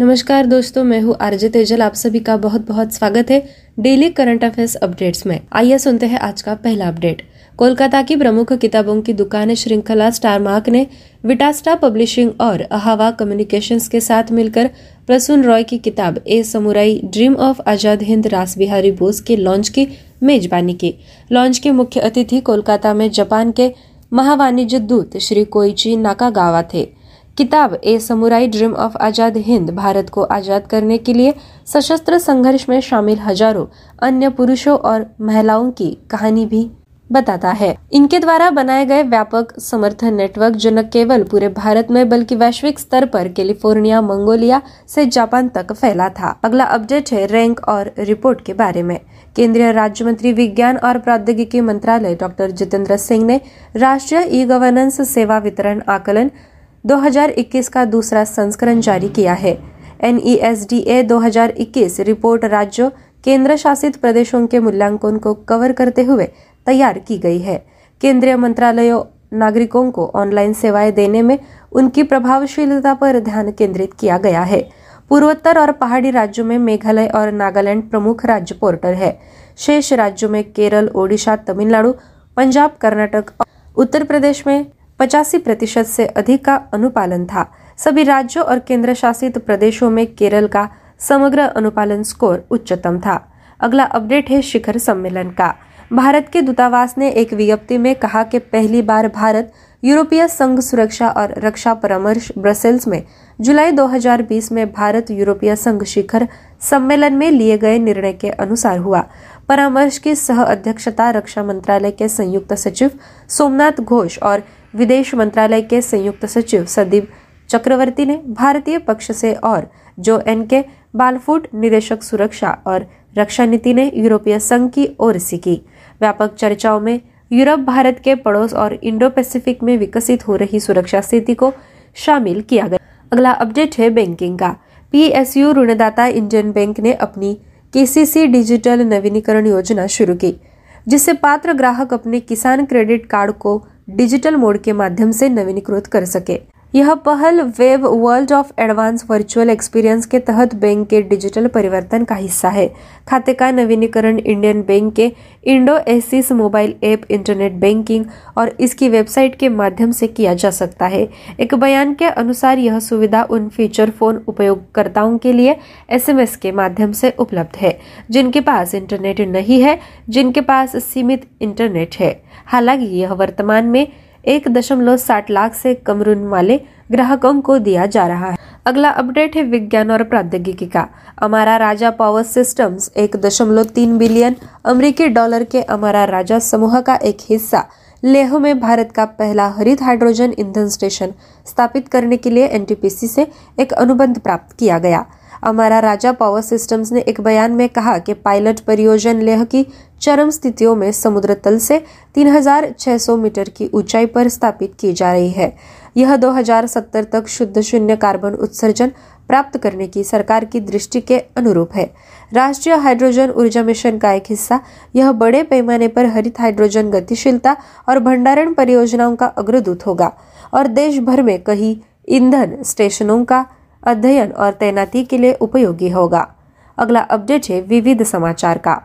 नमस्कार दोस्तों, मैं हूँ आरजे तेजल। आप सभी का बहुत बहुत स्वागत है डेली करंट अफेयर्स अपडेट्स में। आइए सुनते हैं आज का पहला अपडेट। कोलकाता की प्रमुख किताबों की दुकान श्रृंखला स्टार मार्क ने विटास्टा पब्लिशिंग और अहावा कम्युनिकेशंस के साथ मिलकर प्रसून रॉय की किताब a samurai, dream of Azad Hind, Ras Bihari Bose के लॉन्च की मेजबानी की। लॉन्च के मुख्य अतिथि कोलकाता में जापान के महावाणिज्य दूत श्री कोईची नाकागावा थे। किताब a samurai dream of Azad Hind, Bharat को आज़ाद करने के लिए सशस्त्र संघर्ष में शामिल हज़ारों अन्य पुरुषों और महिलाओं की कहानी भी बताता है। इनके द्वारा बनाए गए व्यापक समर्थन नेटवर्क जो न केवल पूरे भारत में, बल्कि वैश्विक स्तर पर कैलिफ़ोर्निया, मंगोलिया से जापान तक फैला था। अगला अपडेट है रैंक और रिपोर्ट के बारे में। केंद्रीय राज्य मंत्री विज्ञान और प्रौद्योगिकी मंत्रालय डॉक्टर जितेंद्र सिंह ने राष्ट्रीय ई गवर्नेंस सेवा वितरण आकलन 2021 का दूसरा संस्करण जारी किया है। एनईएसडीए 2021 रिपोर्ट राज्यों केंद्र शासित प्रदेशों के मूल्यांकन को कवर करते हुए तैयार की गई है। केंद्रीय मंत्रालयों, नागरिकों को ऑनलाइन सेवाएँ देने में उनकी प्रभावशीलता पर ध्यान केंद्रित किया गया है। पूर्वोत्तर और पहाड़ी राज्यों में मेघालय और नागालैंड प्रमुख राज्य पोर्टल है। शेष राज्यों में केरल, ओडिशा, तमिलनाडु, पंजाब, कर्नाटक, उत्तर प्रदेश में पचासी प्रतिशत से अधिक का अनुपालन था। सभी राज्यों और केंद्र शासित प्रदेशों में केरल का समग्र अनुपालन स्कोर उच्चतम था। अगला अपडेट है शिखर सम्मेलन का। भारत के दूतावास ने एक विज्ञप्ति में कहा कि पहली बार भारत यूरोपीय संघ सुरक्षा और रक्षा परामर्श ब्रसेल्स में जुलाई 2020 में भारत यूरोपीय संघ शिखर सम्मेलन में लिए गए निर्णय के अनुसार हुआ। परामर्श की सह अध्यक्षता रक्षा मंत्रालय के संयुक्त सचिव सोमनाथ घोष और विदेश मंत्रालय के संयुक्त सचिव सदीप चक्रवर्ती ने भारतीय पक्ष से और जो एन के बालफूट निदेशक सुरक्षा और रक्षा नीति ने यूरोपीय संघ की ओर से की, व्यापक चर्चाओं में यूरोप, भारत के पड़ोस और इंडो पैसिफिक में विकसित हो रही सुरक्षा स्थिति को शामिल किया गया। अगला अपडेट है बैंकिंग का। पीएसयू ऋणदाता इंडियन बैंक ने अपनी केसीसी डिजिटल नवीनीकरण योजना शुरू की, जिससे पात्र ग्राहक अपने किसान क्रेडिट कार्ड को डिजिटल मोड के माध्यम से नवीनीकृत कर सके। यह पहल web world of advance virtual experience के तहत बैंक के डिजिटल परिवर्तन का हिस्सा है। खाते का नवीनीकरण इंडियन बैंक के IndOASIS mobile app internet banking और इसकी वेबसाइट के माध्यम से किया जा सकता है। एक बयान के अनुसार यह सुविधा उन फीचर फ़ोन उपयोगकर्ताओं के लिए एसएमएस के माध्यम से उपलब्ध है, जिनके पास इंटरनेट नहीं है, जिनके पास सीमित इंटरनेट है। हालाँकि यह वर्तमान में एक दशमलव साठ लाख से कम ऋण वाले ग्राहकों को दिया जा रहा है। अगला अपडेट है विज्ञान और प्रौद्योगिकी का। अमारा राजा पावर सिस्टम्स एक दशमलव तीन बिलियन अमरीकी डॉलर के अमारा राजा समूह का एक हिस्सा लेह में भारत का पहला हरित हाइड्रोजन ईंधन स्टेशन स्थापित करने के लिए एनटीपीसी से एक अनुबंध प्राप्त किया गया। अमारा राजा पावर सिस्टम्स ने एक बयान में कहा कि पायलट परियोजन लेह की चरम स्थितियों में समुद्र तल से 3,600 मीटर की ऊंचाई पर स्थापित की जा रही है। यह 2070 तक शुद्ध शून्य कार्बन उत्सर्जन प्राप्त करने की सरकार की दृष्टि के अनुरूप है। राष्ट्रीय हाइड्रोजन ऊर्जा मिशन का एक हिस्सा यह बड़े पैमाने पर हरित हाइड्रोजन गतिशीलता और भंडारण परियोजनाओं का अग्रदूत होगा और देश भर में कई ईंधन स्टेशनों का अध्ययन और तैनाती के लिए उपयोगी होगा। अगला अपडेट है विविध समाचार का।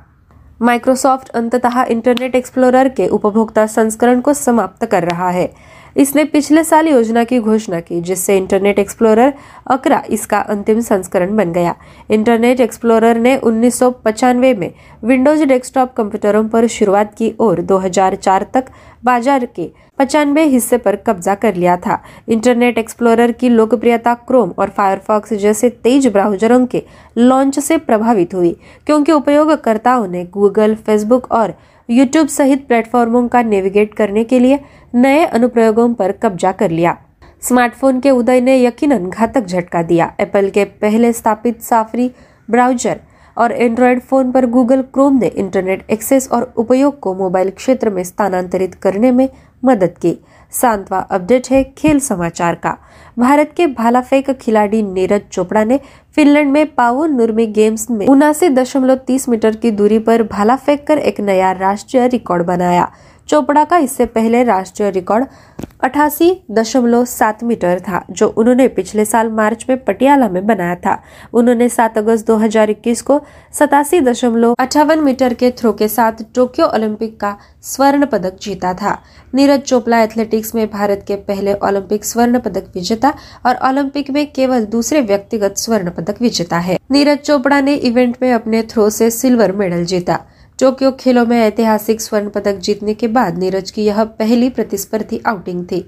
माइक्रोसॉफ्ट अंततः इंटरनेट एक्सप्लोरर के उपभोक्ता संस्करण को समाप्त कर रहा है। इसने पिछले साल योजना की घोषणा की, जिससे इंटरनेट एक्सप्लोरर अकरा इसका अंतिम संस्करण बन गया। इंटरनेट एक्सप्लोरर ने उन्नीस में विंडोज़ डेस्कटॉप कंप्यूटरों पर शुरुआत की और 2004 तक बाज़ार के पचानवे हिस्से पर कब्जा कर लिया था। इंटरनेट एक्सप्लोरर की लोकप्रियता क्रोम और फायरफॉक्स जैसे तेज ब्राउजरों के लॉन्च से प्रभावित हुई, क्योंकि उपयोगकर्ताओं ने गूगल, फेसबुक और यूट्यूब सहित प्लेटफॉर्मों का नेविगेट करने के लिए नए अनुप्रयोगों पर कब्जा कर लिया। स्मार्टफ़ोन के उदय ने यकीनन घातक झटका दिया। एप्पल के पहले स्थापित साफरी ब्राउज़र और एंड्रॉयड फ़ोन पर गूगल क्रोम ने इंटरनेट एक्सेस और उपयोग को मोबाइल क्षेत्र में स्थानांतरित करने में मदद की। सांतवा अपडेट है खेल समाचार का। भारत के भाला फेंक खिलाड़ी नीरज चोपड़ा ने फिनलैंड में पावो नुर्मी गेम्स में उनासी दशमलव तीस मीटर की दूरी पर भाला फेंक कर एक नया राष्ट्रीय रिकॉर्ड बनाया। चोपड़ा का इससे पहले राष्ट्रीय रिकॉर्ड अठासी दशमलव सात मीटर था, जो उन्होंने पिछले साल मार्च में पटियाला में बनाया था। उन्होंने 7 अगस्त 2021 को सतासी दशमलव अठावन मीटर के थ्रो के साथ टोक्यो ओलंपिक का स्वर्ण पदक जीता था। नीरज चोपड़ा एथलेटिक्स में भारत के पहले ओलंपिक स्वर्ण पदक विजेता और ओलंपिक में केवल दूसरे व्यक्तिगत स्वर्ण पदक विजेता है। नीरज चोपड़ा ने इवेंट में अपने थ्रो से सिल्वर मेडल जीता। टोक्यो खेलों में ऐतिहासिक स्वर्ण पदक जीतने के बाद नीरज की यह पहली प्रतिस्पर्धी आउटिंग थी।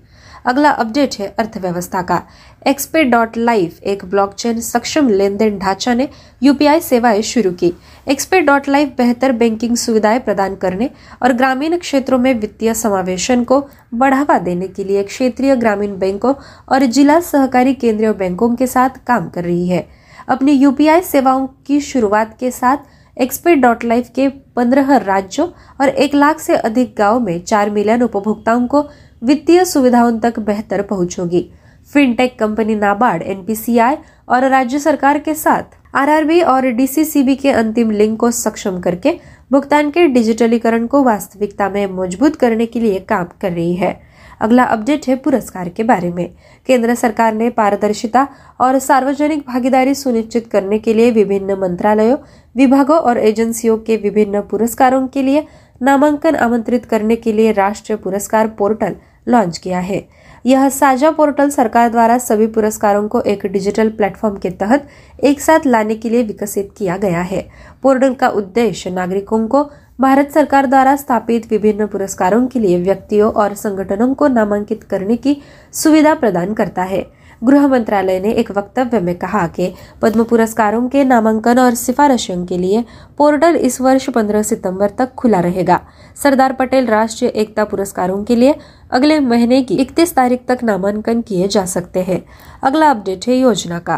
अगला अपडेट है अर्थव्यवस्था का। एक्सपे डॉट लाइव एक ब्लॉकचेन सक्षम लेन देन ढांचा ने यूपीआई सेवाएँ शुरू की। एक्सपे डॉट लाइव बेहतर बैंकिंग सुविधाएँ प्रदान करने और ग्रामीण क्षेत्रों में वित्तीय समावेशन को बढ़ावा देने के लिए क्षेत्रीय ग्रामीण बैंकों और जिला सहकारी केंद्रीय बैंकों के साथ काम कर रही है। अपनी यूपीआई सेवाओं की शुरुआत के साथ एक्सपेट डॉट लाइफ के पंद्रह राज्यों और एक लाख से अधिक गाँव में चार मिलियन उपभोक्ताओं को वित्तीय सुविधाओं तक बेहतर पहुँच होगी। फिनटेक कंपनी नाबार्ड एनपीसीआई और राज्य सरकार के साथ आरआरबी और डीसीसीबी के अंतिम लिंक को सक्षम करके भुगतान के डिजिटलीकरण को वास्तविकता में मज़बूत करने के लिए काम कर रही है। अगला अपडेट है पुरस्कार के बारे में। केंद्र सरकार ने पारदर्शिता और सार्वजनिक भागीदारी सुनिश्चित करने के लिए विभिन्न मंत्रालयों, विभागों और एजेंसियों के विभिन्न पुरस्कारों के लिए नामांकन आमंत्रित करने के लिए राष्ट्रीय पुरस्कार पोर्टल लॉन्च किया है। यह साझा पोर्टल सरकार द्वारा सभी पुरस्कारों को एक डिजिटल प्लेटफॉर्म के तहत एक साथ लाने के लिए विकसित किया गया है। पोर्टल का उद्देश्य नागरिकों को भारत सरकार द्वारा स्थापित विभिन्न पुरस्कारों के लिए व्यक्तियों और संगठनों को नामांकित करने की सुविधा प्रदान करता है। गृह मंत्रालय ने एक वक्तव्य में कहा कि पद्म पुरस्कारों के नामांकन और सिफारिशों के लिए पोर्टल इस वर्ष 15 सितंबर तक खुला रहेगा। सरदार पटेल राष्ट्रीय एकता पुरस्कारों के लिए अगले महीने की 31 तारीख तक नामांकन किए जा सकते हैं। अगला अपडेट है योजना का।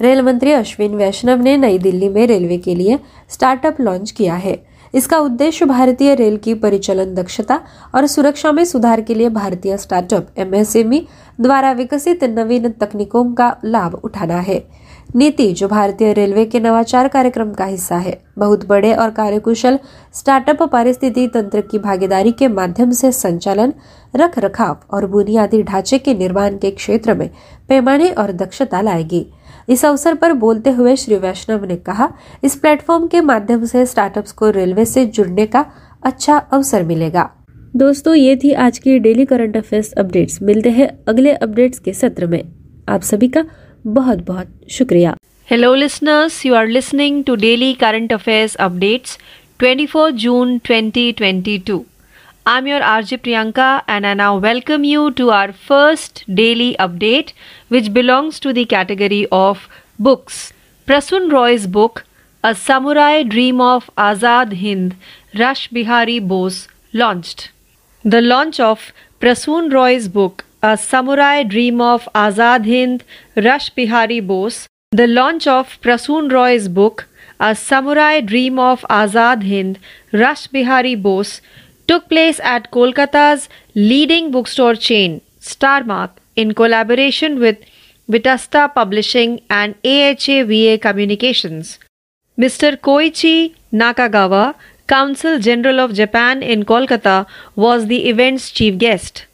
रेल मंत्री अश्विन वैष्णव ने नई दिल्ली में रेलवे के लिए स्टार्टअप लॉन्च किया है। इसका उद्देश्य भारतीय रेल की परिचालन, दक्षता और सुरक्षा में सुधार के लिए भारतीय स्टार्टअप एमएसएमई द्वारा विकसित नवीन तकनीकों का लाभ उठाना है। नीति, जो भारतीय रेलवे के नवाचार कार्यक्रम का हिस्सा है। बहुत बड़े और कार्यकुशल स्टार्टअप पारिस्थिति तंत्र की भागीदारी के माध्यम से संचालन रख रखाव और बुनियादी ढांचे के निर्माण के क्षेत्र में पैमाने और दक्षता लाएगी। इस अवसर पर बोलते हुए श्री वैष्णव ने कहा, इस प्लेटफॉर्म के माध्यम से स्टार्टअप्स को रेलवे से जुड़ने का अच्छा अवसर मिलेगा। दोस्तों, ये थी आज की डेली करंट अफेयर्स अपडेट्स। मिलते हैं अगले अपडेट्स के सत्र में। आप सभी का बहुत बहुत शुक्रिया hello listeners you are listening to daily current affairs updates 24 June 2022 I'm your RJ Priyanka and I now welcome you to our first daily update which belongs to the category of books. Prasun Roy's book A Samurai Dream of Azad Hind Rush Bihari Bose launched. The launch of Prasun Roy's book A Samurai Dream of Azad Hind Rash Bihari Bose The launch of Prasun Roy's book A Samurai Dream of Azad Hind Rash Bihari Bose took place at Kolkata's leading bookstore chain, Starmark, in collaboration with Vitasta Publishing and Ahava Communications. Mr. Koichi Nakagawa, Consul General of Japan in Kolkata, was the event's chief guest.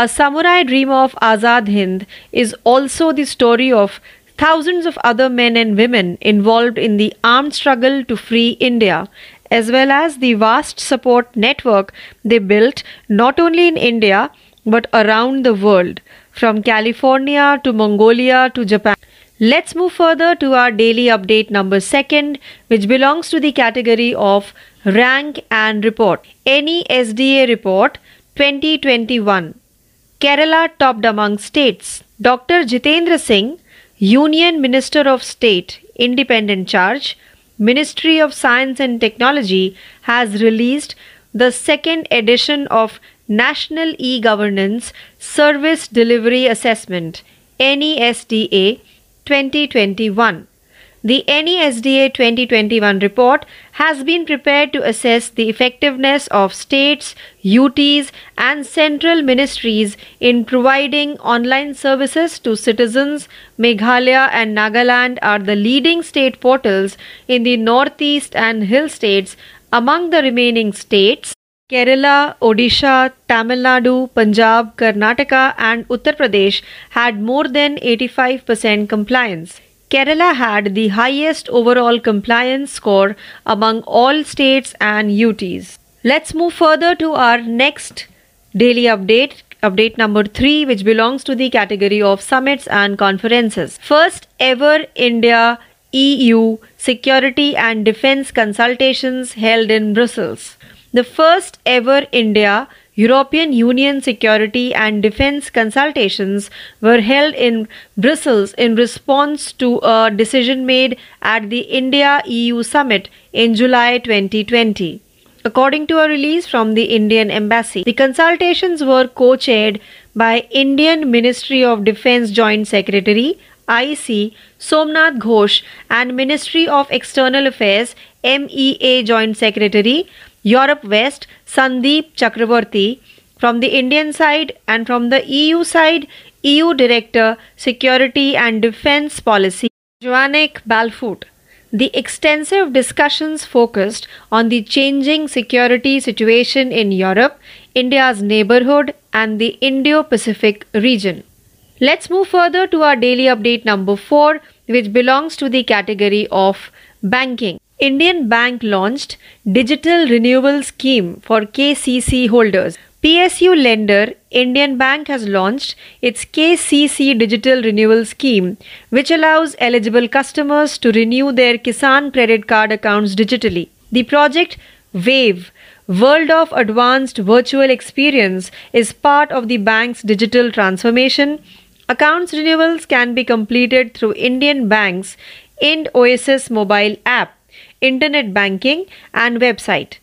A Samurai Dream of Azad Hind is also the story of thousands of other men and women involved in the armed struggle to free India as well as the vast support network they built not only in India but around the world, from California to Mongolia to Japan. Let's move further to our daily update number second, which belongs to the category of rank and report. NESDA report 2021. Kerala topped among states. Dr. Jitendra Singh, Union Minister of State, Independent Charge, Ministry of Science and Technology has released the second edition of National E-Governance Service Delivery Assessment NESDA 2021. The NESDA 2021 report has been prepared to assess the effectiveness of states, UTs, and central ministries in providing online services to citizens. Meghalaya and Nagaland are the leading state portals in the Northeast and Hill states. Among the remaining states, Kerala, Odisha, Tamil Nadu, Punjab, Karnataka, and Uttar Pradesh had more than 85% compliance. Kerala had the highest overall compliance score among all states and UTs. Let's move further to our next daily update. Update number 3, which belongs to the category of summits and conferences. First ever India EU Security and Defense consultations held in Brussels the first ever India European Union security and defense consultations were held in Brussels in response to a decision made at the India EU summit in July 2020. According to a release from the Indian Embassy, the consultations were co chaired by Indian Ministry of Defense Joint Secretary IC Somnath Ghosh and Ministry of External Affairs MEA Joint Secretary Europe West, Sandeep Chakraborty. From the Indian side and from the EU side, EU Director, Security and Defence Policy, Joanneke Balfoort. The extensive discussions focused on the changing security situation in Europe, India's neighborhood, and the Indo Pacific region. Let's move further to our daily update number 4, which belongs to the category of banking. Indian Bank launched Digital Renewal Scheme for KCC holders. PSU lender Indian Bank has launched its KCC Digital Renewal Scheme, which allows eligible customers to renew their Kisan credit card accounts digitally. The project Wave World of Advanced Virtual Experience is part of the bank's digital transformation. Accounts renewals can be completed through Indian Bank's Ind Oasis mobile app internet banking, and website.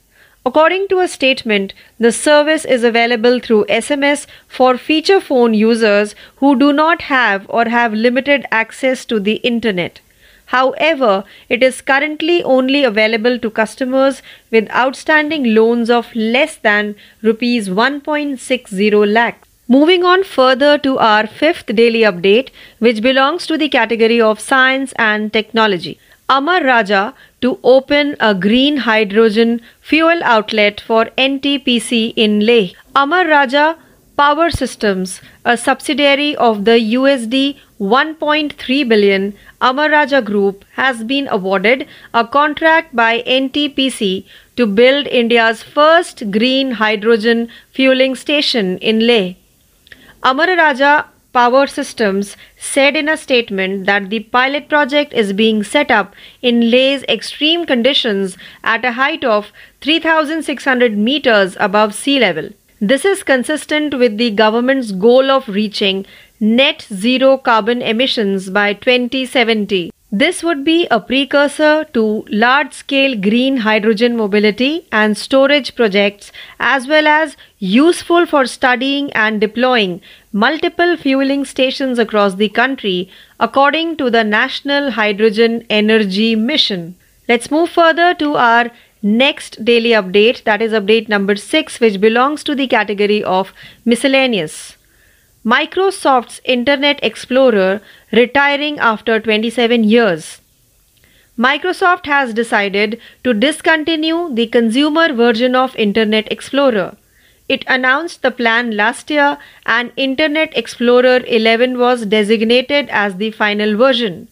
According to a statement, the service is available through SMS for feature phone users who do not have or have limited access to the internet. However, it is currently only available to customers with outstanding loans of less than rupees 1.60 lakh. Moving on further to our fifth daily update, which belongs to the category of science and technology. Amara Raja to open a green hydrogen fuel outlet for NTPC in Leh. Amara Raja Power Systems, a subsidiary of the USD 1.3 billion Amara Raja Group, has been awarded a contract by NTPC to build India's first green hydrogen fueling station in Leh. Amara Raja Power Systems said in a statement that the pilot project is being set up in Leh's extreme conditions at a height of 3,600 meters above sea level. This is consistent with the government's goal of reaching net zero carbon emissions by 2070. This would be a precursor to large scale green hydrogen mobility and storage projects, as well as useful for studying and deploying multiple fueling stations across the country, according to the National Hydrogen Energy Mission. Let's move further to our next daily update, that is update number 6, which belongs to the category of miscellaneous. Microsoft's Internet Explorer retiring after 27 years. Microsoft has decided to discontinue the consumer version of Internet Explorer. It announced the plan last year and Internet Explorer 11 was designated as the final version.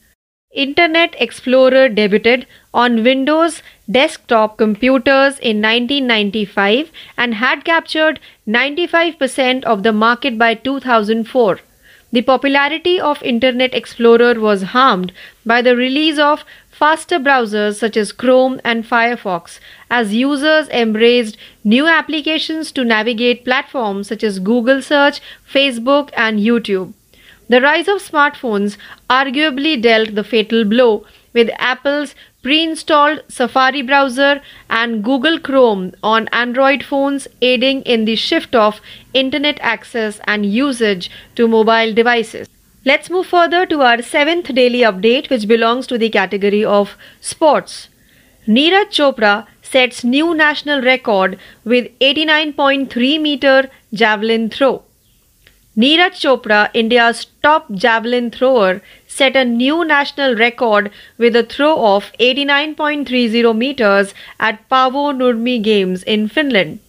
Internet Explorer debuted on Windows desktop computers in 1995 and had captured 95% of the market by 2004. The popularity of Internet Explorer was harmed by the release of faster browsers such as Chrome and Firefox as users embraced new applications to navigate platforms such as Google Search, Facebook, and YouTube. The rise of smartphones arguably dealt the fatal blow with Apple's pre-installed Safari browser and Google Chrome on Android phones aiding in the shift of internet access and usage to mobile devices. Let's move further to our seventh daily update which belongs to the category of sports. Neeraj Chopra sets new national record with 89.3 meter javelin throw. Neeraj Chopra, India's top javelin thrower, set a new national record with a throw of 89.30 meters at Paavo Nurmi Games in Finland.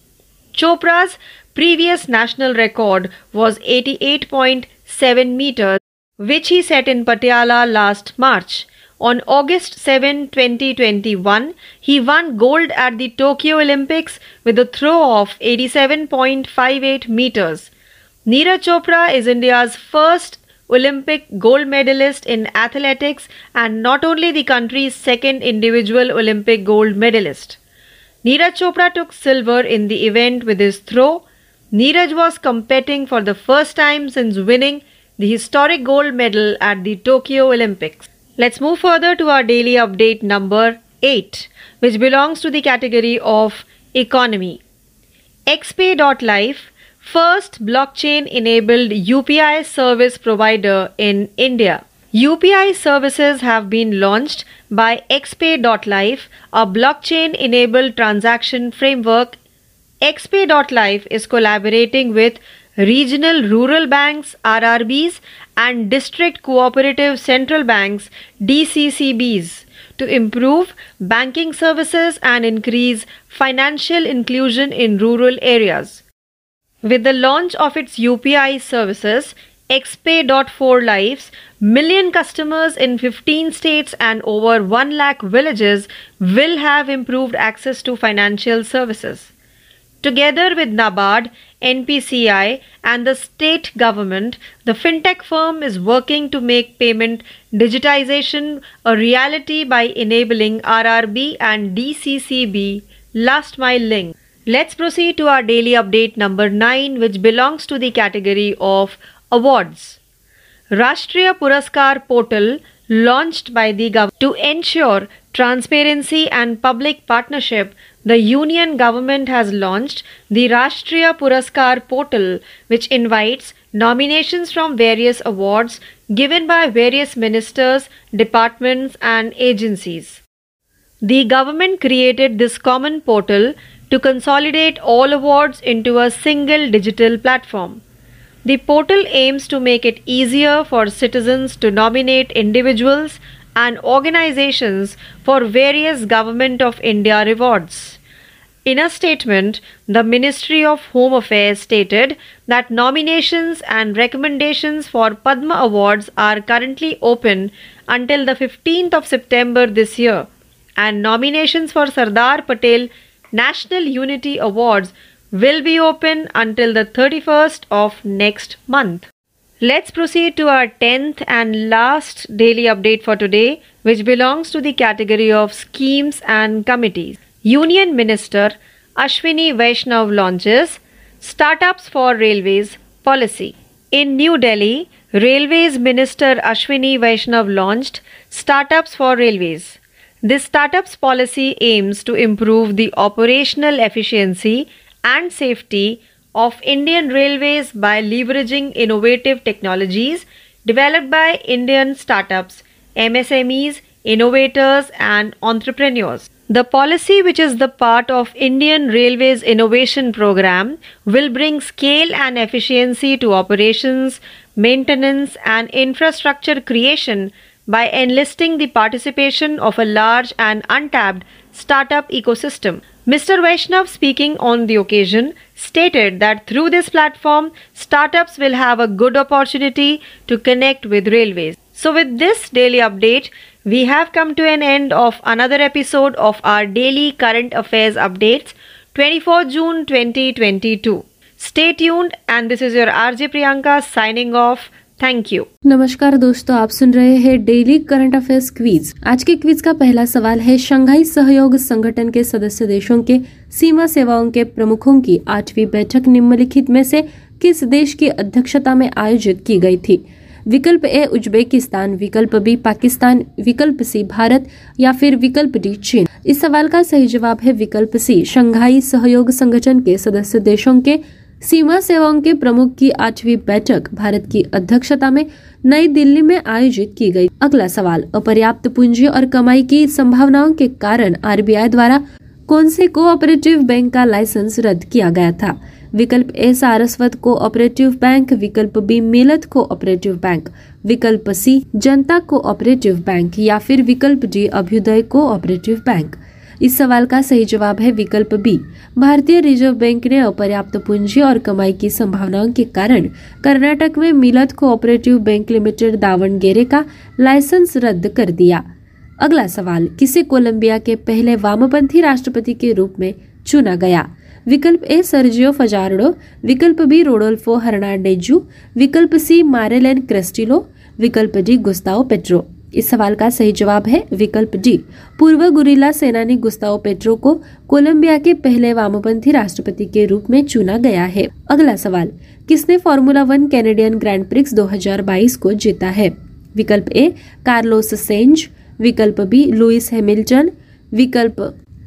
Chopra's previous national record was 88.7 meters, which he set in Patiala last March. On August 7, 2021, he won gold at the Tokyo Olympics with a throw of 87.58 meters. Neeraj Chopra is India's first Olympic gold medalist in athletics and not only the country's second individual Olympic gold medalist. Neeraj Chopra took silver in the event with his throw. Neeraj was competing for the first time since winning the historic gold medal at the Tokyo Olympics. Let's move further to our daily update number 8, which belongs to the category of economy. XPay.life first blockchain enabled UPI service provider in India. UPI services have been launched by XPay.life, a blockchain enabled transaction framework. XPay.life is collaborating with regional rural banks RRBs and district cooperative central banks DCCBs to improve banking services and increase financial inclusion in rural areas. With the launch of its UPI services, XPay.4 Lives, million customers in 15 states and over 1 lakh villages will have improved access to financial services. Together with NABARD, NPCI, and the state government, the fintech firm is working to make payment digitization a reality by enabling RRB and DCCB last mile link. Let's proceed to our daily update number 9, which belongs to the category of awards. Rashtriya Puraskar portal launched by the government to ensure transparency and public partnership the union government has launched the Rashtriya Puraskar portal which invites nominations from various awards given by various ministers, departments and agencies. The government created this common portal to consolidate all awards into a single digital platform. The portal aims to make it easier for citizens to nominate individuals and organizations for various Government of India rewards. In a statement, the Ministry of Home Affairs stated that nominations and recommendations for Padma Awards are currently open until the 15th of September this year, and nominations for Sardar Patel National Unity Awards will be open until the 31st of next month. Let's proceed to our 10th and last daily update for today, which belongs to the category of schemes and committees. Union Minister Ashwini Vaishnav launches Startups for Railways policy. In New Delhi, Railways Minister Ashwini Vaishnav launched Startups for Railways. This startups policy aims to improve the operational efficiency and safety of Indian Railways by leveraging innovative technologies developed by Indian startups, MSMEs, innovators, and entrepreneurs. The policy, which is the part of Indian Railways Innovation Program, will bring scale and efficiency to operations, maintenance, and infrastructure creation by enlisting the participation of a large and untapped startup ecosystem. Mr. Vaishnav, speaking on the occasion, stated that through this platform, startups will have a good opportunity to connect with railways. So, with this daily update, we have come to an end of another episode of our daily current affairs updates 24 June 2022. Stay tuned, and this is your RJ Priyanka signing off. Thank you नमस्कार दोस्तों, आप सुन रहे हैं daily current affairs quiz आज के quiz का पहला सवाल है शंघाई सहयोग संगठन के सदस्य देशों के सीमा सेवाओं के प्रमुखों की। आठवीं बैठक निम्नलिखित में से किस देश की अध्यक्षता में आयोजित की गई थी? विकल्प ए, उज्बेकिस्तान, विकल्प बी, पाकिस्तान, विकल्प सी, भारत या फिर विकल्प डी, चीन। इस सवाल का सही जवाब है विकल्प सी, शंघाई सहयोग संगठन के सदस्य देशों के सीमा सेवाओं के प्रमुख की आठवीं बैठक भारत की अध्यक्षता में नई दिल्ली में आयोजित की गई। अगला सवाल, अपर्याप्त पूंजी और कमाई की संभावनाओं के कारण आरबीआई द्वारा कौन से कोऑपरेटिव बैंक का लाइसेंस रद्द किया गया था? विकल्प ए, सारस्वत कोऑपरेटिव बैंक, विकल्प बी, मेलत कोऑपरेटिव बैंक, विकल्प सी, जनता कोऑपरेटिव बैंक या फिर विकल्प डी, अभ्युदय कोऑपरेटिव बैंक। इस सवाल का सही जवाब है विकल्प बी। भारतीय रिज़र्व बैंक ने अपर्याप्त पूंजी और कमाई की संभावनाओं के कारण कर्नाटक में मिलत कोऑपरेटिव बैंक लिमिटेड दावणगेरे का लाइसेंस रद्द कर दिया। अगला सवाल, किसे कोलंबिया के पहले वामपंथी राष्ट्रपति के रूप में चुना गया? विकल्प ए, सर्जियो फजारडो। विकल्प बी, रोडोल्फो हर्नांडेजू। विकल्प सी, मारेलेन क्रेस्टिलो। विकल्प डी, गुस्ताओ पेट्रो। इस सवाल का सही जवाब है विकल्प डी। पूर्व गुरिल्ला सेनानी गुस्ताओ पेट्रो को कोलंबिया के पहले वामपंथी राष्ट्रपति के रूप में चुना गया है। अगला सवाल, किसने Formula One Canadian Grand Prix 2022 को जीता है? विकल्प ए, कार्लोस सेंज। विकल्प बी लुइस हैमिल्टन। विकल्प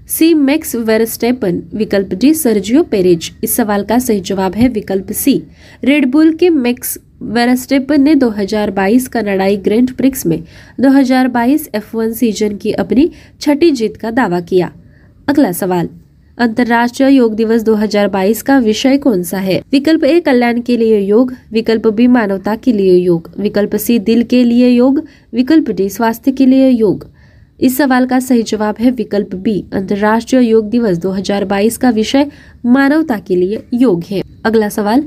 सी, मैक्स वेरस्टेपन। विकल्प डी, सर्जियो पेरेज। इस सवाल का सही जवाब है विकल्प सी। रेडबुल के मैक्स वेरस्टेपन ने 2022 कनाडाई ग्रैंड प्रिक्स में 2022 F1 सीज़न की अपनी छठी जीत का दावा किया। अगला सवाल, अंतर्राष्ट्रीय योग दिवस 2022 का विषय कौन सा है? विकल्प ए, कल्याण के लिए योग, विकल्प बी, मानवता के लिए योग, विकल्प सी, दिल के लिए योग, विकल्प डी, स्वास्थ्य के लिए योग। इस सवाल का सही जवाब है विकल्प बी, अंतर्राष्ट्रीय योग दिवस 2022 का विषय मानवता के लिए योग है। अगला सवाल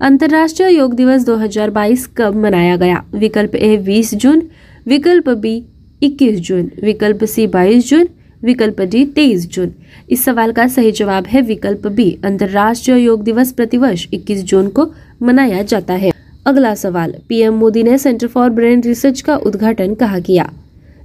अंतर्राष्ट्रीय योग दिवस 2022 कब मनाया गया? विकल्प ए 20 जून। विकल्प बी 21 जून। विकल्प सी 22 जून। विकल्प डी 23 जून। इस सवाल का सही जवाब है विकल्प बी। अंतर्राष्ट्रीय योग दिवस प्रतिवर्ष 21 जून को मनाया जाता है। अगला सवाल, पीएम मोदी ने सेंटर फॉर ब्रेन रिसर्च का उद्घाटन कहा किया?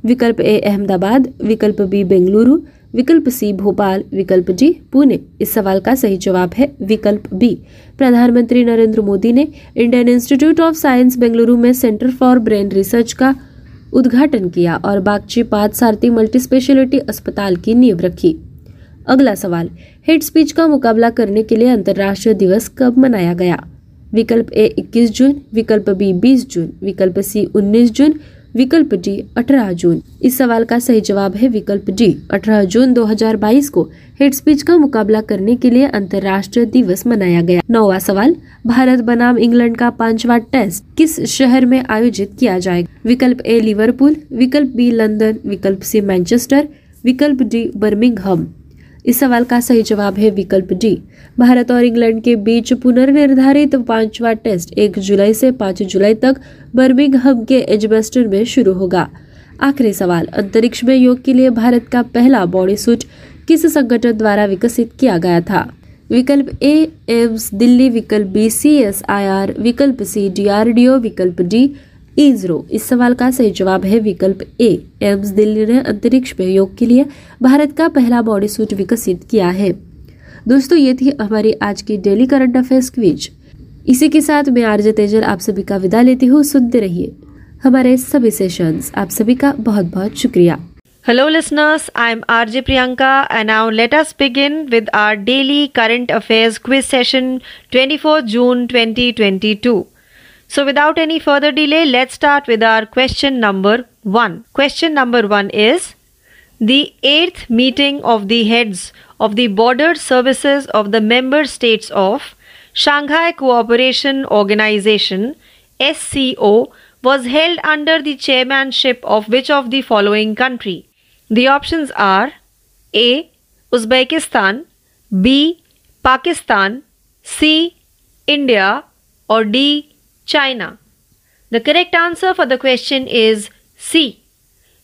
विकल्प ए, अहमदाबाद। विकल्प बी, बेंगलुरु। विकल्प सी, भोपाल, विकल्प डी, पुणे। इस सवाल का सही जवाब है विकल्प बी। प्रधानमंत्री नरेंद्र मोदी ने Indian Institute of Science Bengaluru में सेंटर फॉर ब्रेन रिसर्च का उद्घाटन किया और बागची पाद सारथी मल्टी स्पेशलिटी अस्पताल की नींव रखी। अगला सवाल, हेड स्पीच का मुकाबला करने के लिए अंतर्राष्ट्रीय दिवस कब मनाया गया? विकल्प ए 21 जून। विकल्प बी 20 जून। विकल्प सी 19 जून। विकल्प डी 18 जून। इस सवाल का सही जवाब है विकल्प डी 18 जून 2022 को हेड स्पीच का मुकाबला करने के लिए अंतर्राष्ट्रीय दिवस मनाया गया। नौवा सवाल, भारत बनाम इंग्लैंड का पांचवा टेस्ट किस शहर में आयोजित किया जाएगा? विकल्प ए, लिवरपूल। विकल्प बी, लंदन। विकल्प सी, मैनचेस्टर। विकल्प डी बर्मिंगहम इस सवाल का सही जवाब है विकल्प डी। भारत और इंग्लैंड के बीच पुनर्निर्धारित पांचवा टेस्ट एक जुलाई से पाँच जुलाई तक बर्मिंगहम के एजबेस्टर में शुरू होगा। आखिरी सवाल, अंतरिक्ष में योग के लिए भारत का पहला बॉडी सूट किस संगठन द्वारा विकसित किया गया था? विकल्प ए, एम्स, दिल्ली, विकल्प B, C, S, I, R, विकल्प C, D, R, D, O, विकल्प डी इसरो इस सवाल का सही जवाब है विकल्प ए। एम्स दिल्ली ने अंतरिक्ष में योग के लिए भारत का पहला बॉडी सूट विकसित किया है। दोस्तों ये थी हमारी आज की डेली करंट अफेयर्स क्विज। इसी के साथ मैं आरजे तेजल आप सभी का विदा लेती हूँ। सुनते रहिए हमारे सभी सेशंस आप सभी का बहुत बहुत शुक्रिया। Hello, listeners. I'm RJ Priyanka, and now let us begin with our daily current affairs quiz session 24 June 2022. So, without any further delay, let's start with our question number one. Question number one is The eighth meeting of the heads of the border services of the member states of Shanghai Cooperation Organization SCO was held under the chairmanship of which of the following country? The options are A. Uzbekistan, B. Pakistan, C. India, or D. China. The correct answer for the question is C.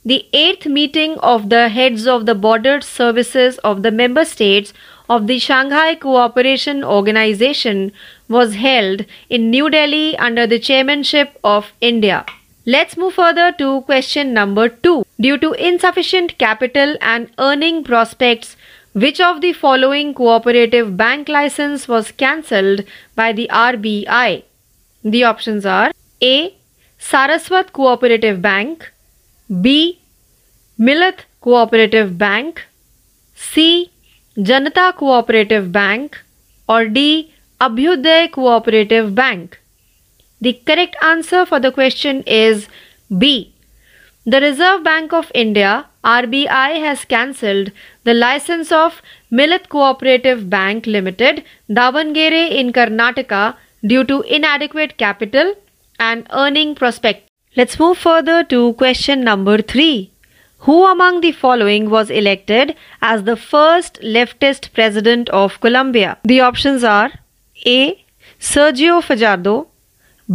The eighth meeting of the heads of the border services of the member states of the Shanghai Cooperation Organization was held in New Delhi under the chairmanship of India. Let's move further to question number 2. Due to insufficient capital and earning prospects, which of the following cooperative bank license was cancelled by the RBI? The options are A. Saraswat Cooperative Bank, B. Milath Cooperative Bank, C. Janata Cooperative Bank, or D. Abhyuday Cooperative Bank. The correct answer for the question is B. The Reserve Bank of India RBI has cancelled the license of Milath Cooperative Bank Limited, Davangere in Karnataka due to inadequate capital and earning prospect. Let's move further to question number 3. Who among the following was elected as the first leftist president of Colombia? The options are A. Sergio Fajardo,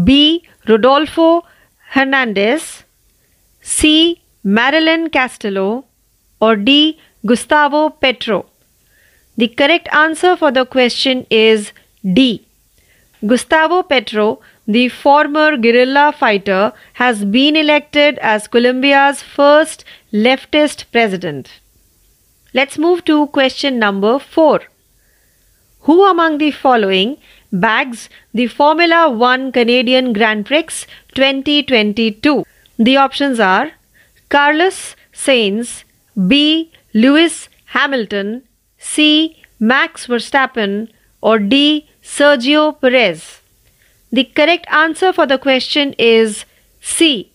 B. Rodolfo Hernandez, C. Marilyn Castillo, or D. Gustavo Petro? The correct answer for the question is D. Gustavo Petro, the former guerrilla fighter, has been elected as Colombia's first leftist president. Let's move to question number 4. Who among the following bags the Formula 1 Canadian Grand Prix 2022? The options are Carlos Sainz, B. Lewis Hamilton, C. Max Verstappen, or D. Sergio Perez? The correct answer for the question is C.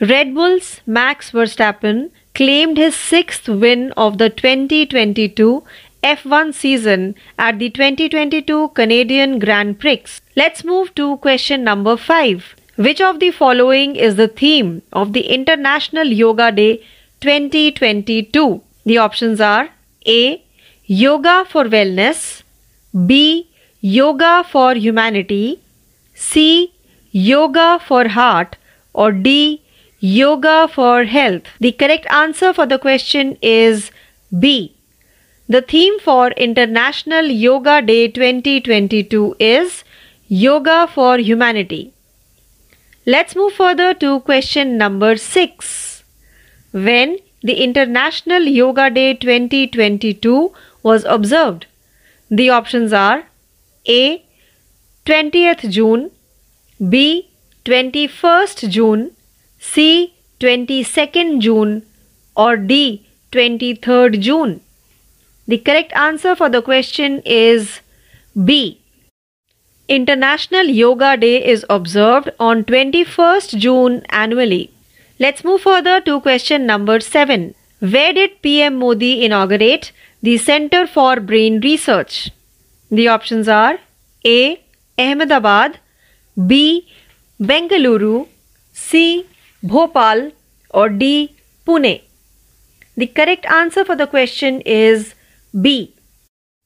Red Bull's Max Verstappen claimed his sixth win of the 2022 F1 season at the 2022 Canadian Grand Prix. Let's move to question number 5. Which of the following is the theme of the International Yoga Day 2022? The options are A. Yoga for Wellness, B. Yoga for Humanity, C. Yoga for Heart, or D. Yoga for Health. The correct answer for the question is B. The theme for International Yoga Day 2022 is Yoga for Humanity. Let's move further to question number 6. When the International Yoga Day 2022 was observed? The options are a. 20th June B. 21st June C. 22nd June or D. 23rd June. The correct answer for the question is B. International Yoga Day is observed on 21st June annually. Let's move further to question number 7. Where did PM Modi inaugurate the Center for Brain Research? The options are A. Ahmedabad, B. Bengaluru, C. Bhopal, or D. Pune. The correct answer for the question is B.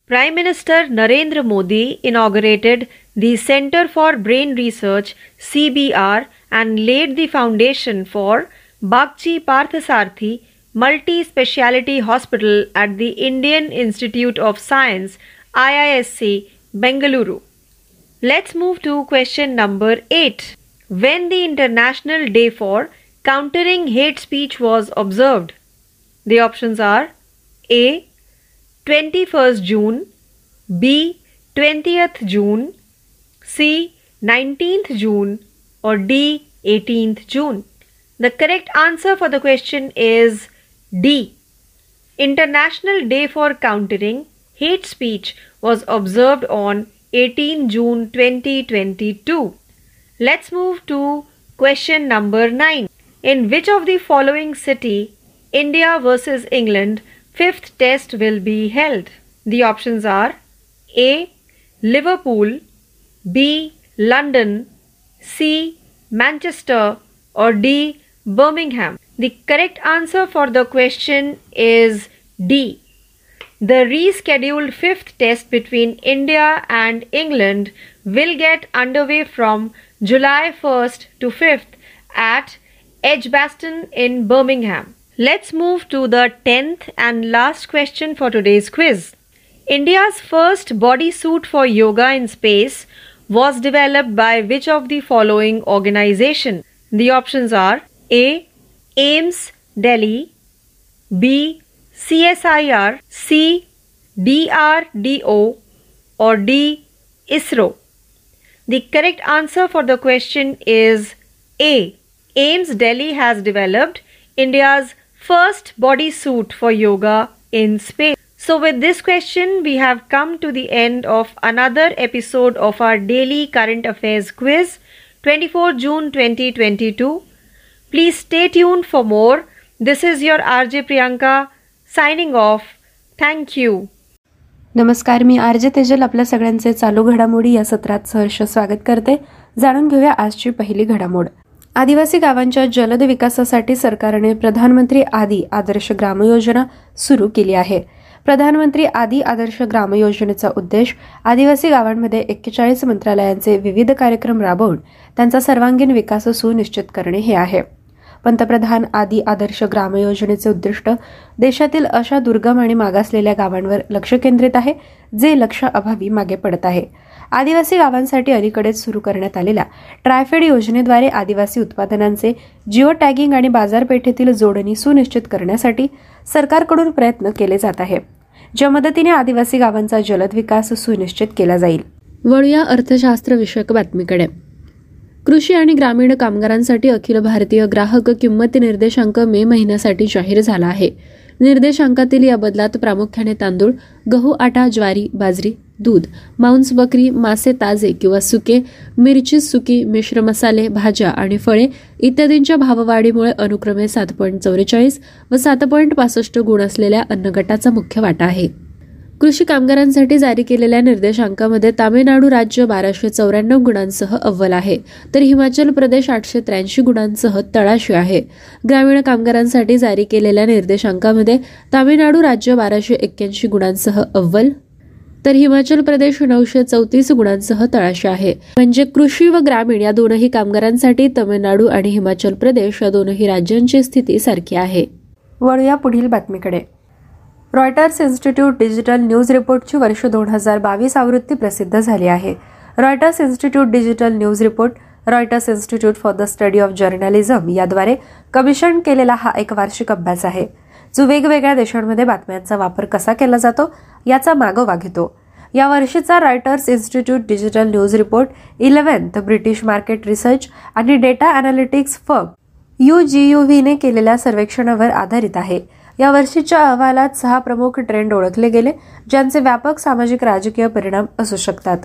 Prime Minister Narendra Modi inaugurated the Center for Brain Research CBR and laid the foundation for Bagchi Parthasarathi Multi Speciality Hospital at the Indian Institute of Science IISc, Bengaluru. Let's move to question number 8. When the International Day for Countering Hate Speech was observed? The options are A. 21st June, B. 20th June, C. 19th June, or D. 18th June. The correct answer for the question is D. International Day for Countering hate speech was observed on 18 June 2022. Let's move to question number 9. In which of the following city India versus England fifth test will be held? The options are A. Liverpool, B. London, C. Manchester, or D. Birmingham. The correct answer for the question is D. The rescheduled fifth test between India and England will get underway from July 1st to 5th at Edgbaston in Birmingham. Let's move to the 10th and last question for today's quiz. India's first bodysuit for yoga in space was developed by which of the following organization? The options are A. AIIMS Delhi, B. CSIR, C, or D, ISRO? The correct answer for the question is A. AIIMS Delhi has developed India's first bodysuit for yoga in space. So, with this question, we have come to the end of another episode of our daily current affairs quiz 24 June 2022. Please stay tuned for more. This is your RJ Priyanka signing off. Thank you नमस्कार मी RJ Tejal आपल्या सगळ्यांचे चालू घडामोडी या सत्रात सहर्ष स्वागत करते. जाणून घेऊया आजची पहिली घडामोड. आदिवासी गावांच्या जलद विकासासाठी सरकारने प्रधानमंत्री आदी आदर्श ग्राम योजना सुरू केली आहे. प्रधानमंत्री आदी आदर्श ग्राम योजनेचा उद्देश आदिवासी गावांमध्ये एक्केचाळीस मंत्रालयांचे विविध कार्यक्रम राबवून त्यांचा सर्वांगीण विकास सुनिश्चित करणे हे आहे. पंतप्रधान आदी आदर्श ग्राम योजनेचे उद्दिष्ट देशातील अशा दुर्गम आणि मागासलेल्या गावांवर लक्ष केंद्रित आहे जे लक्ष अभावी मागे पडत आहे. आदिवासी गावांसाठी अलीकडेच सुरू करण्यात आलेल्या ट्रायफेड योजनेद्वारे आदिवासी उत्पादनांचे जिओ टॅगिंग आणि बाजारपेठेतील जोडणी सुनिश्चित करण्यासाठी सरकारकडून प्रयत्न केले जात आहे ज्या मदतीने आदिवासी गावांचा जलद विकास सुनिश्चित केला जाईल. वळूया अर्थशास्त्र विषयक बातमीकडे. कृषी आणि ग्रामीण कामगारांसाठी अखिल भारतीय ग्राहक किंमत निर्देशांक मे महिन्यासाठी जाहीर झाला आहे. निर्देशांकातील या बदलात प्रामुख्याने तांदूळ गहू आटा ज्वारी बाजरी दूध मांस बकरी मासे ताजे किंवा सुके मिरची सुकी मिश्र मसाले भाज्या आणि फळे इत्यादींच्या भाववाढीमुळे अनुक्रमे सात पॉईंट चौवेचाळीस व सात पॉईंट पासष्ट गुण असलेल्या अन्नगटाचा मुख्य वाटा आहे. कृषी कामगारांसाठी जारी केलेल्या निर्देशांकामध्ये तामिळनाडू राज्य बाराशे चौऱ्याण्णव गुणांसह अव्वल आहे. तर हिमाचल प्रदेश आठशे त्र्याऐंशी गुणांसह तळाशी आहे. ग्रामीण कामगारांसाठी जारी केलेल्या निर्देशांकामध्ये तामिळनाडू राज्य बाराशे एक्क्याऐंशी गुणांसह अव्वल तर हिमाचल प्रदेश नऊशे चौतीस गुणांसह तळाशी आहे. म्हणजे कृषी व ग्रामीण या दोनही कामगारांसाठी तमिळनाडू आणि हिमाचल प्रदेश या दोनही राज्यांची स्थिती सारखी आहे. वळूया पुढील बातमीकडे. रॉयटर्स इन्स्टिट्यूट डिजिटल न्यूज रिपोर्टची वर्ष दोन हजार बावीस आवृत्ती प्रसिद्ध झाली आहे. Reuters Institute digital news report Reuters Institute for the study of journalism याद्वारे कमिशन केलेला हा एक वार्षिक अभ्यास आहे. जो वेगवेगळ्या देशांमध्ये बातम्यांचा वापर कसा केला जातो याचा मागोवा घेतो. या वर्षीचा Reuters Institute digital news report eleventh British market research आणि डेटा अनालिटिक्स फर्म व्हीने केलेल्या सर्वेक्षणावर आधारित आहे. या वर्षीच्या अहवालात सहा प्रमुख ट्रेंड ओळखले गेले ज्यांचे व्यापक सामाजिक राजकीय परिणाम असू शकतात.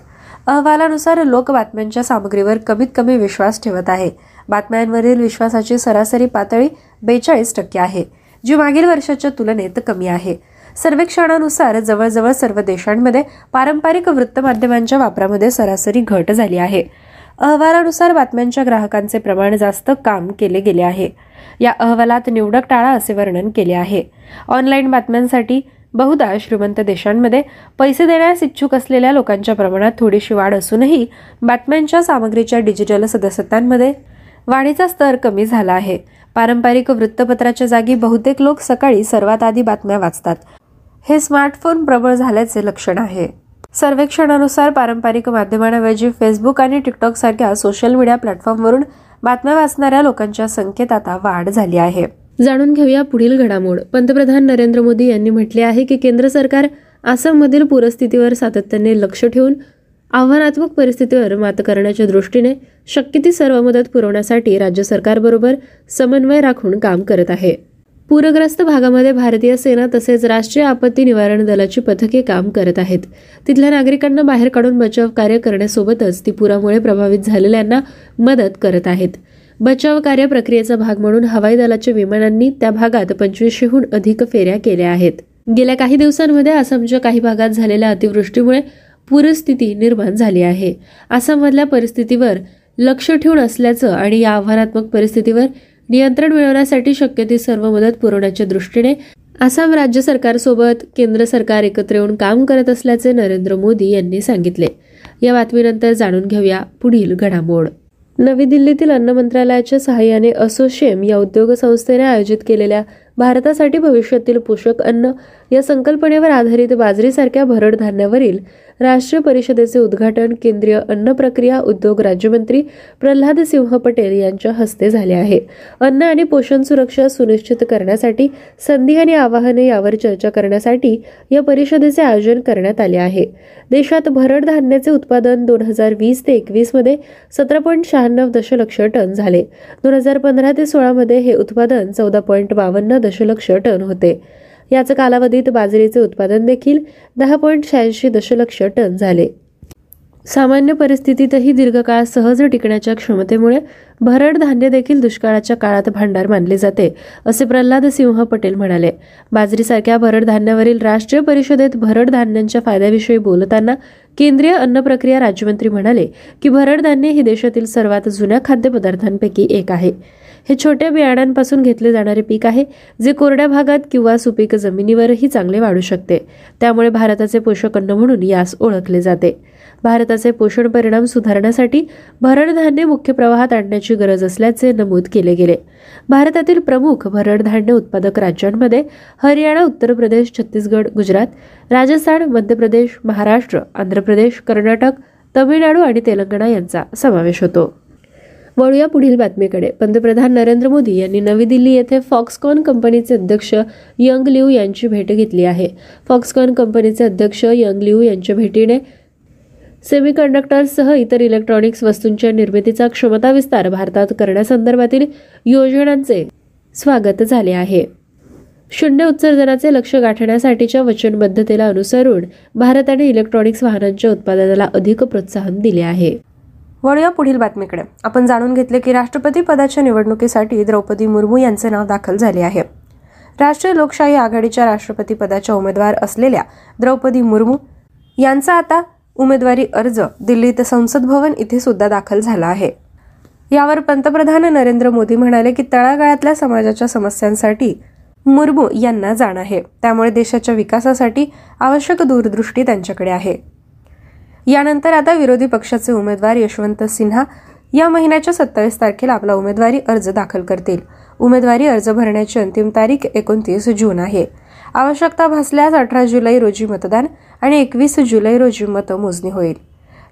अहवालानुसार लोक बातम्यांच्या सामग्रीवर कमीत कमी विश्वास ठेवत आहे. बातम्यांवरील विश्वासाची सरासरी पातळी बेचाळीस टक्के आहे जी मागील वर्षाच्या तुलनेत कमी आहे. सर्वेक्षणानुसार जवळजवळ सर्व देशांमध्ये पारंपरिक वृत्तमाध्यमांच्या वापरामध्ये सरासरी घट झाली आहे. अहवालानुसार बातम्यांच्या ग्राहकांचे प्रमाण जास्त काम केले गेले आहे. या अहवालात निवडक टाळा असे वर्णन केले आहे. ऑनलाईन बातम्यांसाठी बहुधा श्रीमंत देशांमध्ये पैसे देण्यास इच्छुक असलेल्या लोकांच्या प्रमाणात थोडीशी वाढ असूनही बातम्यांच्या सामग्रीच्या डिजिटल सदस्यतांमध्ये वाढीचा स्तर कमी झाला आहे. पारंपरिक वृत्तपत्राच्या जागी बहुतेक लोक सकाळी सर्वात आधी बातम्या वाचतात. हे स्मार्टफोन प्रबळ झाल्याचे लक्षण आहे. सर्वेक्षणानुसार पारंपरिक माध्यमांऐवजी फेसबुक आणि टिकटॉक सारख्या सोशल मीडिया प्लॅटफॉर्मवरून बातम्या वाचणाऱ्या लोकांच्या संख्येत आता वाढ झाली आहे. जाणून घेऊया पुढील घडामोड. पंतप्रधान नरेंद्र मोदी यांनी म्हटले आहे की केंद्र सरकार आसाममधील पूरस्थितीवर सातत्याने लक्ष ठेवून आव्हानात्मक परिस्थितीवर मात करण्याच्या दृष्टीने शक्य ती सर्व मदत पुरवण्यासाठी राज्य सरकारबरोबर समन्वय राखून काम करत आहे. पूरग्रस्त भागामध्ये भारतीय सेना तसेच राष्ट्रीय आपत्ती निवारण दलाची पथके काम करत आहेत. तिथल्या नागरिकांना बाहेर काढून बचाव कार्य करण्यासोबतच ती पुरामुळे प्रभावित झालेल्यांना मदत करत आहेत. बचाव कार्य प्रक्रियेचा भाग म्हणून हवाई दलाच्या विमानांनी त्या भागात पंचवीसशेहून अधिक फेऱ्या केल्या आहेत. गेल्या काही दिवसांमध्ये आसामच्या काही भागात झालेल्या अतिवृष्टीमुळे पूरस्थिती निर्माण झाली आहे. आसाममधल्या परिस्थितीवर लक्ष ठेवून असल्याचं आणि या आव्हानात्मक परिस्थितीवर नियंत्रण मिळवण्यासाठी शक्य ती सर्व मदत पुरवण्याच्या दृष्टीने आसाम राज्य सरकारसोबत केंद्र सरकार एकत्र येऊन काम करत असल्याचे नरेंद्र मोदी यांनी सांगितले. या बातमीनंतर जाणून घेऊया पुढील घडामोड. नवी दिल्लीतील अन्न मंत्रालयाच्या सहाय्याने असोशेम या उद्योग संस्थेने आयोजित केलेल्या भारतासाठी भविष्यातील पोषक अन्न या संकल्पनेवर आधारित बाजरीसारख्या भरड धान्यावरील राष्ट्रीय परिषदेचे उद्घाटन केंद्रीय अन्न प्रक्रिया उद्योग राज्यमंत्री प्रल्हाद सिंह पटेल यांच्या हस्ते झाले आहे. अन्न आणि पोषण सुरक्षा सुनिश्चित करण्यासाठी संधी आणि आवाहने यावर चर्चा करण्यासाठी या परिषदेचे आयोजन करण्यात आले आहे. देशात भरड धान्याचे उत्पादन दोन हजार वीस ते एकवीसमध्ये सतरा पॉईंट शहाण्णव दशलक्ष टन झाले. दोन हजार पंधरा ते सोळा मध्ये हे उत्पादन चौदा पॉईंट बावन्न दशलक्ष टन होते. याच कालावधीत बाजरीचे उत्पादन देखील दहा पॉईंट शहाऐंशी दशलक्ष टन झाले. सामान्य परिस्थितीतही दीर्घकाळ सहज टिकण्याच्या क्षमतेमुळे भरड धान्य देखील दुष्काळाच्या काळात भांडार मानले जाते असे प्रल्हाद सिंह पटेल म्हणाले. बाजरीसारख्या भरड धान्यावरील राष्ट्रीय परिषदेत भरड धान्यांच्या फायद्याविषयी बोलताना केंद्रीय अन्न प्रक्रिया राज्यमंत्री म्हणाले की भरड धान्य ही देशातील सर्वात जुन्या खाद्यपदार्थांपैकी एक आहे. हे छोट्या बियाण्यांपासून घेतले जाणारे पीक आहे जे कोरड्या भागात किंवा सुपीक जमिनीवरही चांगले वाढू शकते. त्यामुळे भारताचे पोषक अन्न म्हणून यास ओळखले जाते. भारताचे पोषण परिणाम सुधारण्यासाठी भरडधान्य मुख्य प्रवाहात आणण्याची गरज असल्याचे नमूद केले गेले. भारतातील प्रमुख भरडधान्य उत्पादक राज्यांमध्ये हरियाणा उत्तर प्रदेश छत्तीसगड गुजरात राजस्थान मध्य प्रदेश महाराष्ट्र आंध्र प्रदेश कर्नाटक तमिळनाडू आणि तेलंगणा यांचा समावेश होतो. वळूया पुढील बातमीकडे. पंतप्रधान नरेंद्र मोदी यांनी नवी दिल्ली येथे फॉक्सकॉन कंपनीचे अध्यक्ष यंग लिऊ यांची भेट घेतली आहे. फॉक्सकॉन कंपनीचे अध्यक्ष यंग लिऊ यांच्या भेटीने सेमीकंडक्टर्ससह इतर इलेक्ट्रॉनिक्स वस्तूंच्या निर्मितीचा क्षमता विस्तार भारतात करण्यासंदर्भातील योजनांचे स्वागत झाले आहे. शून्य उत्सर्जनाचे लक्ष गाठण्यासाठीच्या वचनबद्धतेला अनुसरून भारताने इलेक्ट्रॉनिक्स वाहनांच्या उत्पादनाला अधिक प्रोत्साहन दिले आहे. वळूया पुढील बातमीकडे. आपण जाणून घेतले की राष्ट्रपती पदाच्या निवडणुकीसाठी द्रौपदी मुर्मू यांचे नाव दाखल झाले आहे. राष्ट्रीय लोकशाही आघाडीच्या राष्ट्रपती पदाच्या उमेदवार असलेल्या द्रौपदी मुर्मू यांचा आता उमेदवारी अर्ज दिल्लीत संसद भवन इथे सुद्धा दाखल झाला आहे. यावर पंतप्रधान नरेंद्र मोदी म्हणाले की तळागाळातल्या समाजाच्या समस्यांसाठी मुर्मू यांना जाण आहे. त्यामुळे देशाच्या विकासासाठी आवश्यक दूरदृष्टी त्यांच्याकडे आहे. यानंतर आता विरोधी पक्षाचे उमेदवार यशवंत सिन्हा या महिन्याच्या सत्तावीस तारखेला आपला उमेदवारी अर्ज दाखल करतील. उमेदवारी अर्ज भरण्याची अंतिम तारीख एकोणतीस जून आहे. आवश्यकता भासल्यास अठरा जुलै रोजी मतदान आणि एकवीस जुलै रोजी मतमोजणी होईल.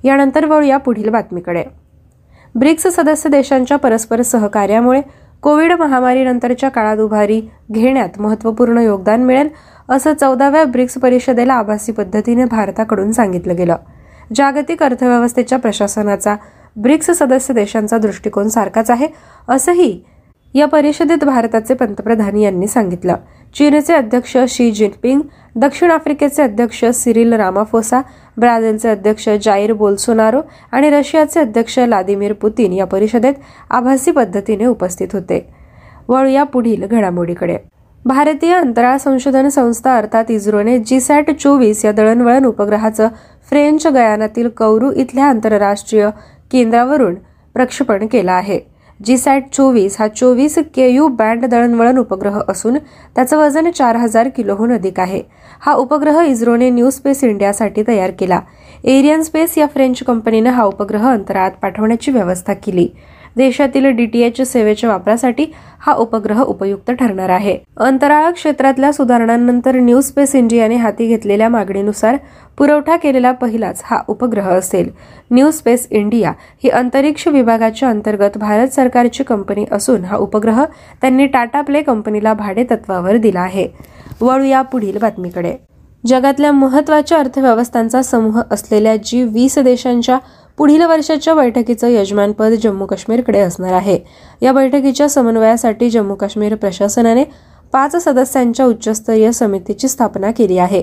यानंतर वळूया पुढील बातमीकडे. ब्रिक्स सदस्य देशांच्या परस्पर सहकार्यामुळे कोविड महामारीनंतरच्या काळात उभारी घेण्यात महत्त्वपूर्ण योगदान मिळेल असं चौदाव्या ब्रिक्स परिषदेला आभासी पद्धतीने भारताकडून सांगितलं गेलं. जागतिक अर्थव्यवस्थेच्या प्रशासनाचा ब्रिक्स सदस्य देशांचा दृष्टिकोन सारखाच आहे असंही या परिषदेत भारताचे पंतप्रधान यांनी सांगितलं. चीनचे अध्यक्ष शी जिनपिंग दक्षिण आफ्रिकेचे अध्यक्ष सिरिल रामाफोसा ब्राझीलचे अध्यक्ष जाईर बोल्सोनारो आणि रशियाचे अध्यक्ष व्लादिमीर पुतीन या परिषदेत आभासी पद्धतीने उपस्थित होते. वळूया पुढील घडामोडीकडे. भारतीय अंतराळ संशोधन संस्था अर्थात इस्रोने जीसॅट चोवीस या दळणवळण उपग्रहाचं फ्रेंच गयानातील कौरू इथल्या आंतरराष्ट्रीय केंद्रावरून प्रक्षेपण केलं आहे. जीसॅट चोवीस हा चोवीस के यू बँड दळणवळण उपग्रह असून त्याचं वजन चार हजार किलोहून अधिक आहे. हा उपग्रह इस्रोने न्यू स्पेस इंडियासाठी तयार केला. एरियन स्पेस या फ्रेंच कंपनीनं हा उपग्रह अंतराळात पाठवण्याची व्यवस्था केली. देशातील डीटीएच सेवेच्या वापरासाठी हा उपग्रह उपयुक्त ठरणार आहे. अंतराळ क्षेत्रातल्या सुधारणांनंतर न्यू स्पेस इंडियाने हाती घेतलेल्या मागणीनुसार पुरवठा केलेला पहिलाच हा उपग्रह असेल. न्यू स्पेस इंडिया ही अंतरिक्ष विभागाच्या अंतर्गत भारत सरकारची कंपनी असून हा उपग्रह त्यांनी टाटा प्ले कंपनीला भाडे तत्वावर दिला आहे. वळू या पुढील बातमीकडे. जगातल्या महत्त्वाच्या अर्थव्यवस्थांचा समूह असलेल्या जी वीस देशांच्या पुढील वर्षाच्या बैठकीचं यजमानपद जम्मू काश्मीरकडे असणार आहे. या बैठकीच्या समन्वयासाठी जम्मू काश्मीर प्रशासनाने पाच सदस्यांच्या उच्चस्तरीय समितीची स्थापना केली आहे.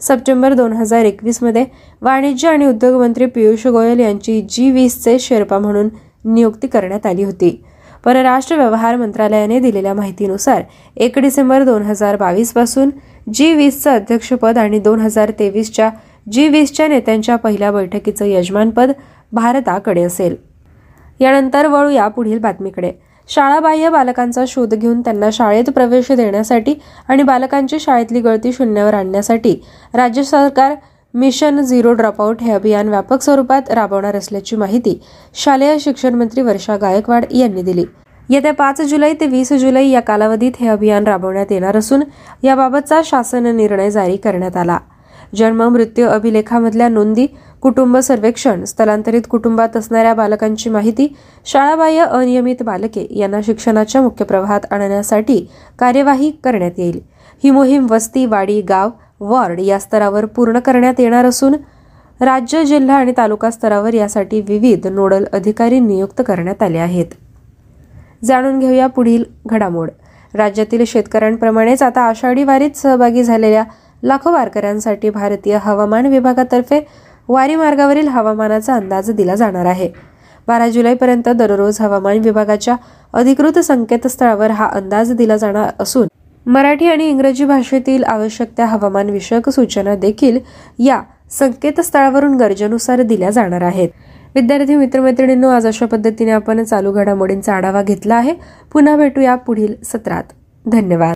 सप्टेंबर दोन हजार एकवीसमध्ये वाणिज्य आणि उद्योग मंत्री पियुष गोयल यांची जी वीसचे शेर्पा म्हणून नियुक्ती करण्यात आली होती. परराष्ट्र व्यवहार मंत्रालयाने दिलेल्या माहितीनुसार एक डिसेंबर दोन हजार बावीसपासून जी वीसचं अध्यक्षपद आणि दोन हजार तेवीसच्या जी वीसच्या नेत्यांच्या पहिल्या बैठकीचं यजमानपद भारताकडे असेल. यानंतर वळू या पुढील बातमीकडे. शाळाबाह्य बालकांचा शोध घेऊन त्यांना शाळेत प्रवेश देण्यासाठी आणि बालकांची शाळेतली गळती शून्यावर आणण्यासाठी राज्य सरकार मिशन झिरो ड्रॉपआउट हे अभियान व्यापक स्वरूपात राबवणार असल्याची माहिती शालेय शिक्षण मंत्री वर्षा गायकवाड यांनी दिली. येत्या पाच जुलै ते वीस जुलै या कालावधीत हे अभियान राबवण्यात येणार असून याबाबतचा शासन निर्णय जारी करण्यात आला. जन्म मृत्यू अभिलेखामधल्या नोंदी कुटुंब सर्वेक्षण स्थलांतरित कुटुंबात असणाऱ्या बालकांची माहिती शाळाबाह्य अनियमित बालके यांना शिक्षणाच्या मुख्य प्रवाहात आणण्यासाठी कार्यवाही करण्यात येईल. ही मोहीम वस्ती वाडी गाव वॉर्ड या स्तरावर पूर्ण करण्यात येणार असून राज्य जिल्हा आणि तालुका स्तरावर यासाठी विविध नोडल अधिकारी नियुक्त करण्यात आले आहेत. जाणून घेऊया पुढील घडामोड. राज्यातील शेतकऱ्यांप्रमाणेच आता आषाढी वारीत सहभागी झालेल्या लाखो वारकऱ्यांसाठी भारतीय हवामान विभागातर्फे वारी मार्गावरील हवामानाचा अंदाज दिला जाणार आहे. बारा जुलैपर्यंत दररोज हवामान विभागाच्या अधिकृत संकेतस्थळावर हा अंदाज दिला जाणार असून मराठी आणि इंग्रजी भाषेतील आवश्यक त्या हवामान विषयक सूचना देखील या संकेतस्थळावरून गरजेनुसार दिल्या जाणार आहेत. विद्यार्थी मित्रमैत्रिणींनो आज अशा पद्धतीने आपण चालू घडामोडींचा आढावा घेतला आहे. पुन्हा भेटूया पुढील सत्रात. धन्यवाद.